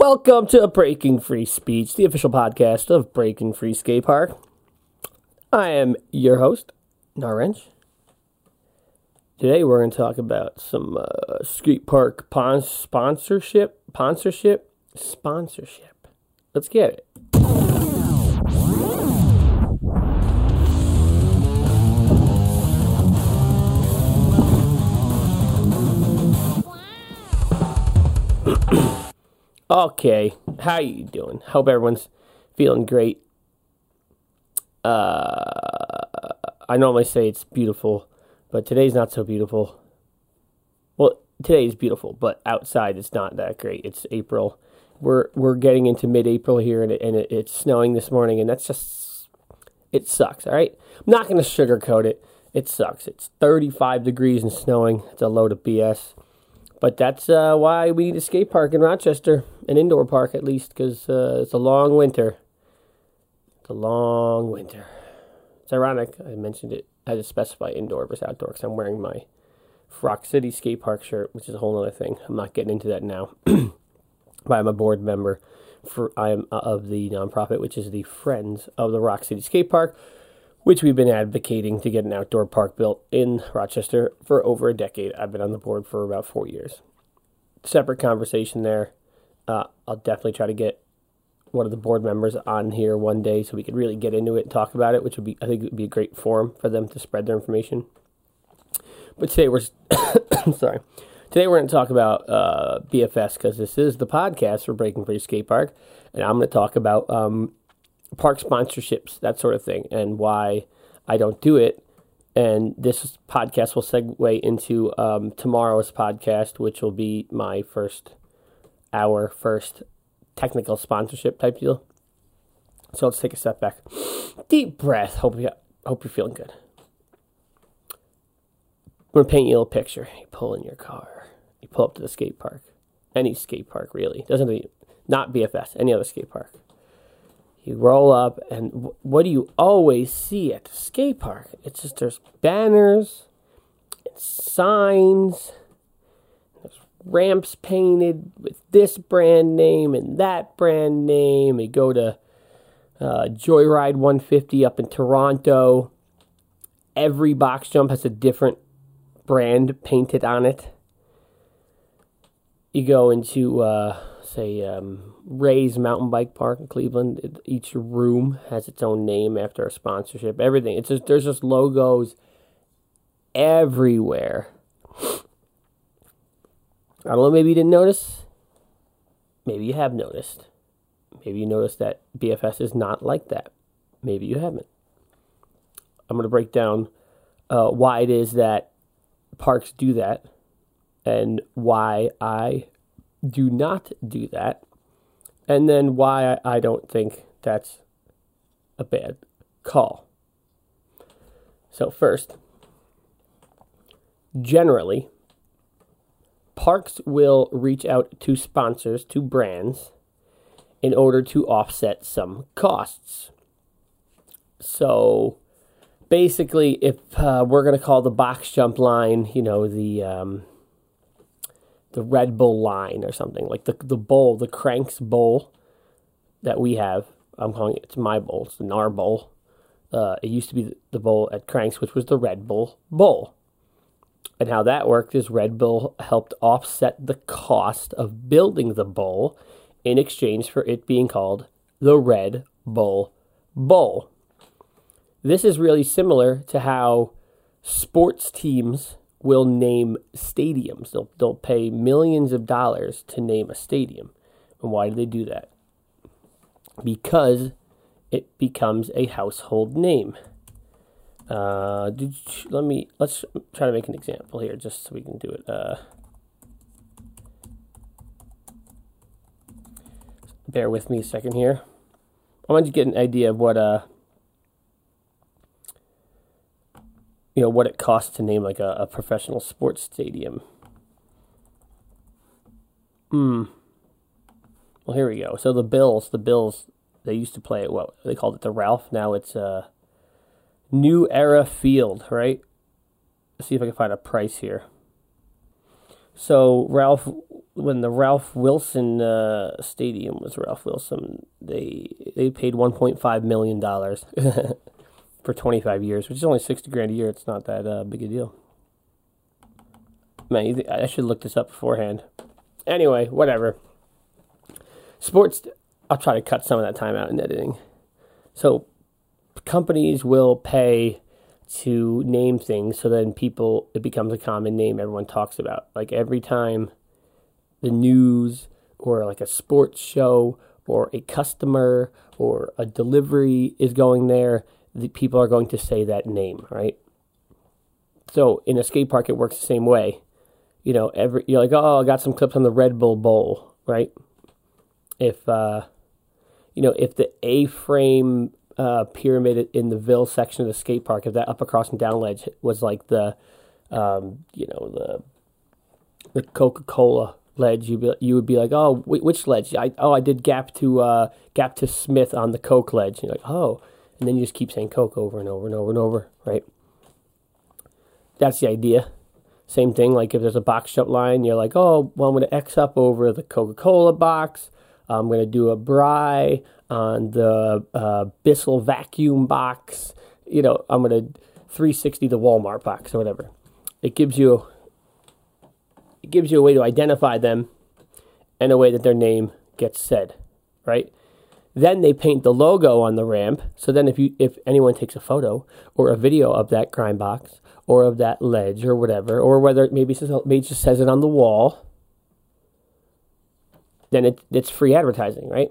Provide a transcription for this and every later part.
Welcome to Breaking Free Speech, the official podcast of Breaking Free Skate Park. I am your host, Narench. Today we're going to talk about some uh, skate park pon- sponsorship, sponsorship, sponsorship. Let's get it. Okay, how you doing? Hope everyone's feeling great. Uh, I normally say it's beautiful, but today's not so beautiful. Well, today is beautiful, but outside it's not that great. It's April. We're we're getting into mid-April here, and, it, and it, it's snowing this morning, and that's just it sucks. All right, I'm not to sugarcoat it. It sucks. It's 35 degrees and snowing. It's a load of BS. But that's uh, why we need a skate park in Rochester, an indoor park at least, because uh, it's a long winter. It's a long winter. It's ironic I mentioned it. I had to specify indoor versus outdoor because I'm wearing my Rock City skate park shirt, which is a whole other thing. I'm not getting into that now. but I'm a board member for I am uh, of the nonprofit, which is the Friends of the Rock City Skate Park, which we've been advocating to get an outdoor park built in Rochester for over a decade. I've been on the board for about four years. Separate conversation there. Uh, I'll definitely try to get one of the board members on here one day so we could really get into it and talk about it, which would be I think would be a great forum for them to spread their information. But today we're sorry. Today we're going to talk about uh, BFS because this is the podcast for Breaking Free Skate Park, and I'm going to talk about um, park sponsorships, that sort of thing, and why I don't do it. And this podcast will segue into um, tomorrow's podcast, which will be my first, our first technical sponsorship type deal. So let's take a step back. Deep breath. Hope you hope you're feeling good. I'm gonna paint you a little picture. You pull in your car. You pull up to the skate park. Any skate park, really. Doesn't be not BFS. Any other skate park. You roll up, and w- what do you always see at the skate park? It's just there's banners, it's signs, there's ramps painted with this brand name and that brand name. You go to uh, Joyride 150 up in Toronto. Every box jump has a different brand painted on it. You go into uh, say um, Ray's Mountain Bike Park in Cleveland. It, each room has its own name after a sponsorship. Everything. It's just there's just logos everywhere. I don't know. Maybe you didn't notice. Maybe you have noticed. Maybe you noticed that BFS is not like that. Maybe you haven't. I'm going to break down uh, why it is that parks do that and why I do not do that, and then why I don't think that's a bad call. So, first, generally, parks will reach out to sponsors, to brands, in order to offset some costs. So, basically, if uh, we're going to call the box jump line, you know, the. Um, the Red Bull line or something like the the bowl, the Cranks bowl that we have. I'm calling it. It's my bowl. It's the Nar bowl. Uh, it used to be the bowl at Cranks, which was the Red Bull bowl. And how that worked is Red Bull helped offset the cost of building the bowl in exchange for it being called the Red Bull Bowl. This is really similar to how sports teams will name stadiums. They'll, they'll pay millions of dollars to name a stadium. And why do they do that? Because it becomes a household name. Uh, let me let's try to make an example here, just so we can do it. Uh, bear with me a second here. I want you to get an idea of what uh you know what it costs to name like a, a professional sports stadium. Hmm. Well, here we go. So the Bills, the Bills, they used to play at what they called it the Ralph. Now it's a uh, New Era Field, right? Let's see if I can find a price here. So Ralph when the Ralph Wilson uh, Stadium was Ralph Wilson, they they paid 1.5 million dollars for 25 years, which is only 60 grand a year. It's not that uh, big a deal. Man, I should look this up beforehand. Anyway, whatever. Sports. I'll try to cut some of that time out in editing. So, companies will pay to name things so then people it becomes a common name everyone talks about like every time the news or like a sports show or a customer or a delivery is going there the people are going to say that name right so in a skate park it works the same way you know every you're like oh i got some clips on the red bull bowl right if uh you know if the a frame uh, pyramid in the Ville section of the skate park, if that up across and down ledge was like the, um, you know, the the Coca Cola ledge, you be, you would be like, oh, which ledge? I oh, I did gap to uh, gap to Smith on the Coke ledge. And you're like, oh, and then you just keep saying Coke over and over and over and over, right? That's the idea. Same thing, like if there's a box jump line, you're like, oh, well, I'm going to X up over the Coca Cola box. I'm going to do a Bry on the uh, Bissell vacuum box. You know, I'm going to 360 the Walmart box or whatever. It gives you it gives you a way to identify them and a way that their name gets said, right? Then they paint the logo on the ramp. So then if you if anyone takes a photo or a video of that grind box or of that ledge or whatever, or whether maybe says, maybe just says it on the wall, then it, it's free advertising, right?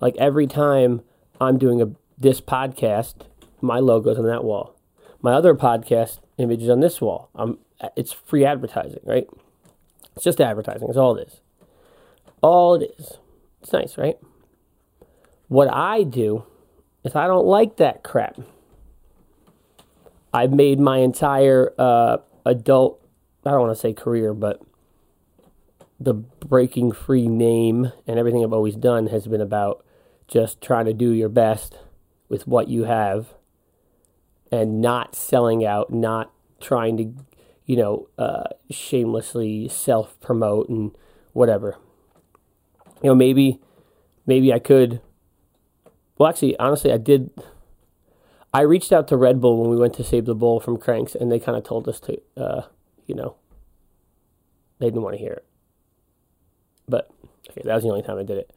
Like every time I'm doing a this podcast, my logo's on that wall. My other podcast image is on this wall. I'm, it's free advertising, right? It's just advertising. It's all it is. All it is. It's nice, right? What I do is I don't like that crap. I've made my entire uh, adult, I don't want to say career, but the breaking free name and everything I've always done has been about just trying to do your best with what you have and not selling out, not trying to, you know, uh, shamelessly self promote and whatever. You know, maybe, maybe I could. Well, actually, honestly, I did. I reached out to Red Bull when we went to Save the Bull from Cranks, and they kind of told us to, uh, you know, they didn't want to hear it. But okay, that was the only time I did it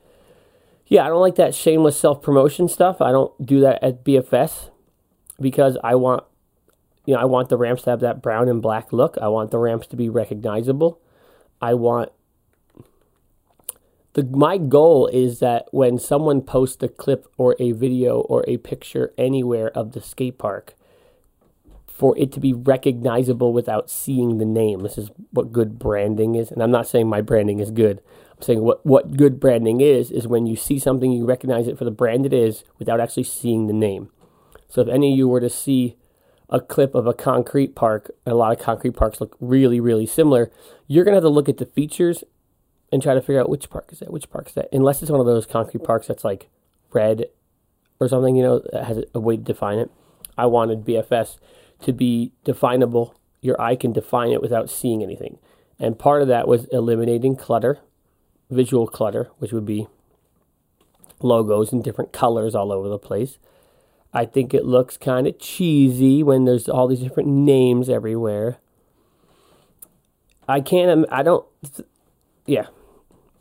yeah, I don't like that shameless self promotion stuff. I don't do that at BFS because I want, you know, I want the ramps to have that brown and black look. I want the ramps to be recognizable. I want the my goal is that when someone posts a clip or a video or a picture anywhere of the skate park, for it to be recognizable without seeing the name. This is what good branding is, and I'm not saying my branding is good. I'm saying what, what good branding is, is when you see something, you recognize it for the brand it is without actually seeing the name. So if any of you were to see a clip of a concrete park, a lot of concrete parks look really, really similar, you're going to have to look at the features and try to figure out which park is that, which park is that. Unless it's one of those concrete parks that's like red or something, you know, that has a way to define it. I wanted BFS to be definable. Your eye can define it without seeing anything. And part of that was eliminating clutter visual clutter, which would be logos in different colors all over the place. I think it looks kind of cheesy when there's all these different names everywhere. I can't, I don't, yeah.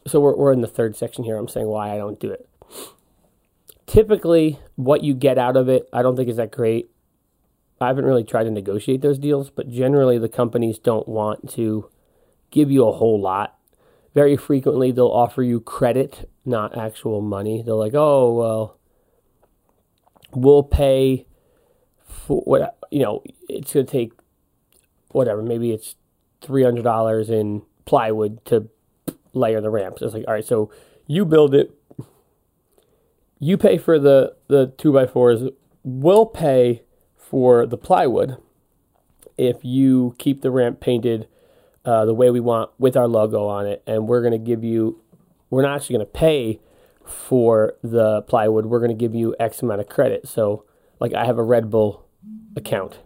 So we're, we're in the third section here. I'm saying why I don't do it. Typically, what you get out of it, I don't think is that great. I haven't really tried to negotiate those deals, but generally the companies don't want to give you a whole lot very frequently they'll offer you credit, not actual money. They're like, oh, well, we'll pay for what, you know, it's going to take whatever, maybe it's $300 in plywood to layer the ramps. It's like, all right, so you build it, you pay for the, the two by fours, we'll pay for the plywood if you keep the ramp painted uh, the way we want with our logo on it, and we're going to give you. We're not actually going to pay for the plywood. We're going to give you X amount of credit. So, like, I have a Red Bull account,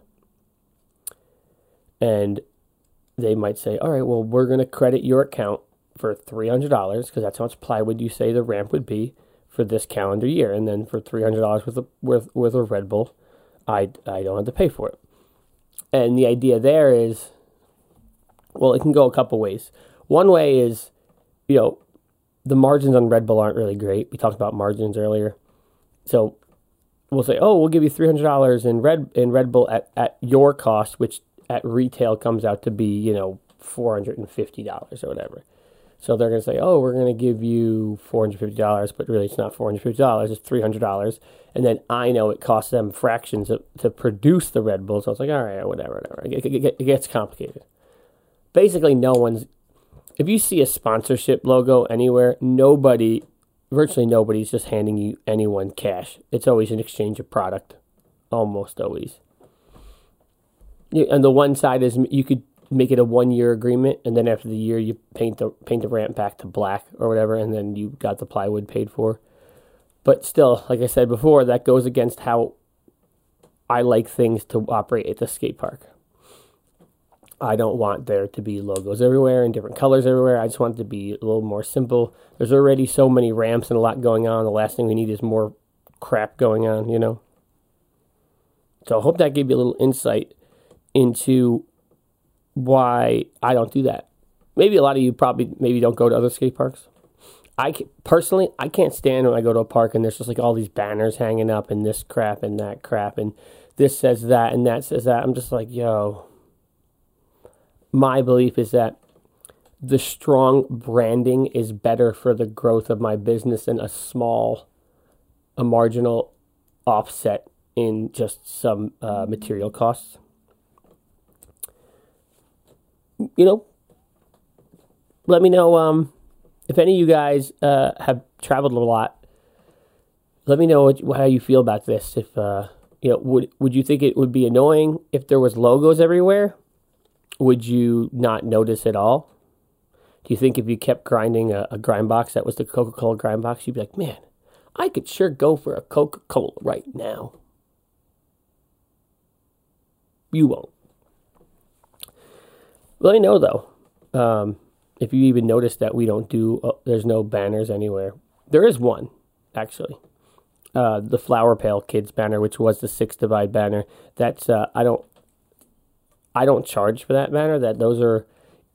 and they might say, "All right, well, we're going to credit your account for $300 because that's how much plywood you say the ramp would be for this calendar year. And then for $300 with a, worth, worth of Red Bull, I, I don't have to pay for it. And the idea there is, well, it can go a couple ways. One way is, you know, the margins on Red Bull aren't really great. We talked about margins earlier. So we'll say, oh, we'll give you $300 in Red, in Red Bull at, at your cost, which at retail comes out to be, you know, $450 or whatever. So they're going to say, oh, we're going to give you $450, but really it's not $450, it's $300. And then I know it costs them fractions to, to produce the Red Bull. So it's like, all right, whatever, whatever. It, it, it gets complicated. Basically, no one's, if you see a sponsorship logo anywhere, nobody, virtually nobody's just handing you anyone cash. It's always an exchange of product, almost always. And the one side is you could make it a one year agreement, and then after the year you paint the paint the ramp back to black or whatever, and then you got the plywood paid for. But still, like I said before, that goes against how I like things to operate at the skate park. I don't want there to be logos everywhere and different colors everywhere. I just want it to be a little more simple. There's already so many ramps and a lot going on. The last thing we need is more crap going on, you know? So I hope that gave you a little insight into why I don't do that. Maybe a lot of you probably maybe don't go to other skate parks. I personally I can't stand when I go to a park and there's just like all these banners hanging up and this crap and that crap and this says that and that says that. I'm just like, yo. My belief is that the strong branding is better for the growth of my business than a small, a marginal offset in just some uh, material costs you know, let me know um, if any of you guys uh, have traveled a lot. Let me know what, how you feel about this. If uh, you know, would would you think it would be annoying if there was logos everywhere? Would you not notice at all? Do you think if you kept grinding a, a grind box that was the Coca Cola grind box, you'd be like, man, I could sure go for a Coca Cola right now? You won't. Let me know though. Um, if you even notice that we don't do, uh, there's no banners anywhere. There is one, actually. Uh, the Flower Pail Kids banner, which was the Six Divide banner. That's uh, I don't, I don't charge for that banner. That those are,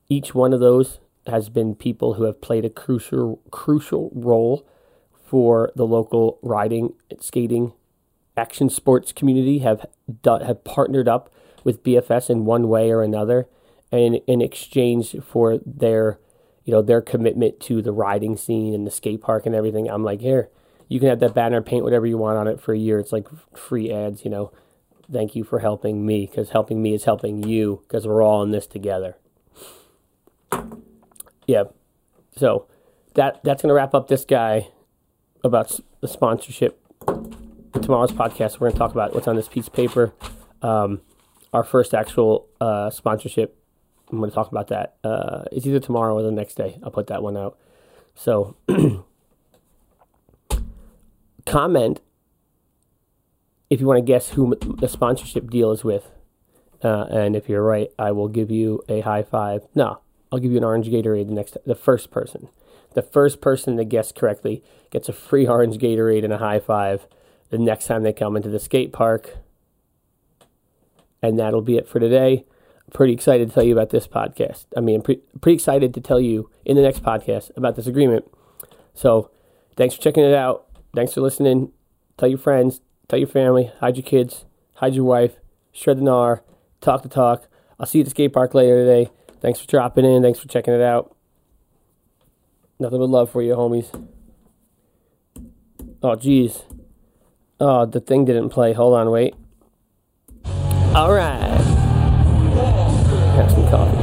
each one of those has been people who have played a crucial crucial role for the local riding, skating, action sports community. Have have partnered up with BFS in one way or another in, in exchange for their you know their commitment to the riding scene and the skate park and everything i'm like here you can have that banner paint whatever you want on it for a year. It's like free ads you know. Thank you for helping me because helping me is helping you because we're all in this together. Yeah. So that that's going to wrap up this guy about the sponsorship. Tomorrow's podcast we're going to talk about what's on this piece of paper. Um, our first actual uh, sponsorship I'm going to talk about that. Uh, it's either tomorrow or the next day. I'll put that one out. So, comment if you want to guess who the sponsorship deal is with. Uh, and if you're right, I will give you a high five. No, I'll give you an orange Gatorade the next the first person. The first person to guess correctly gets a free orange Gatorade and a high five the next time they come into the skate park. And that'll be it for today pretty excited to tell you about this podcast. I mean, I'm pre- pretty excited to tell you in the next podcast about this agreement. So, thanks for checking it out. Thanks for listening. Tell your friends, tell your family, hide your kids, hide your wife, shred the gnar, talk the talk. I'll see you at the skate park later today. Thanks for dropping in. Thanks for checking it out. Nothing but love for you, homies. Oh, jeez. Oh, the thing didn't play. Hold on, wait. All right have some coffee.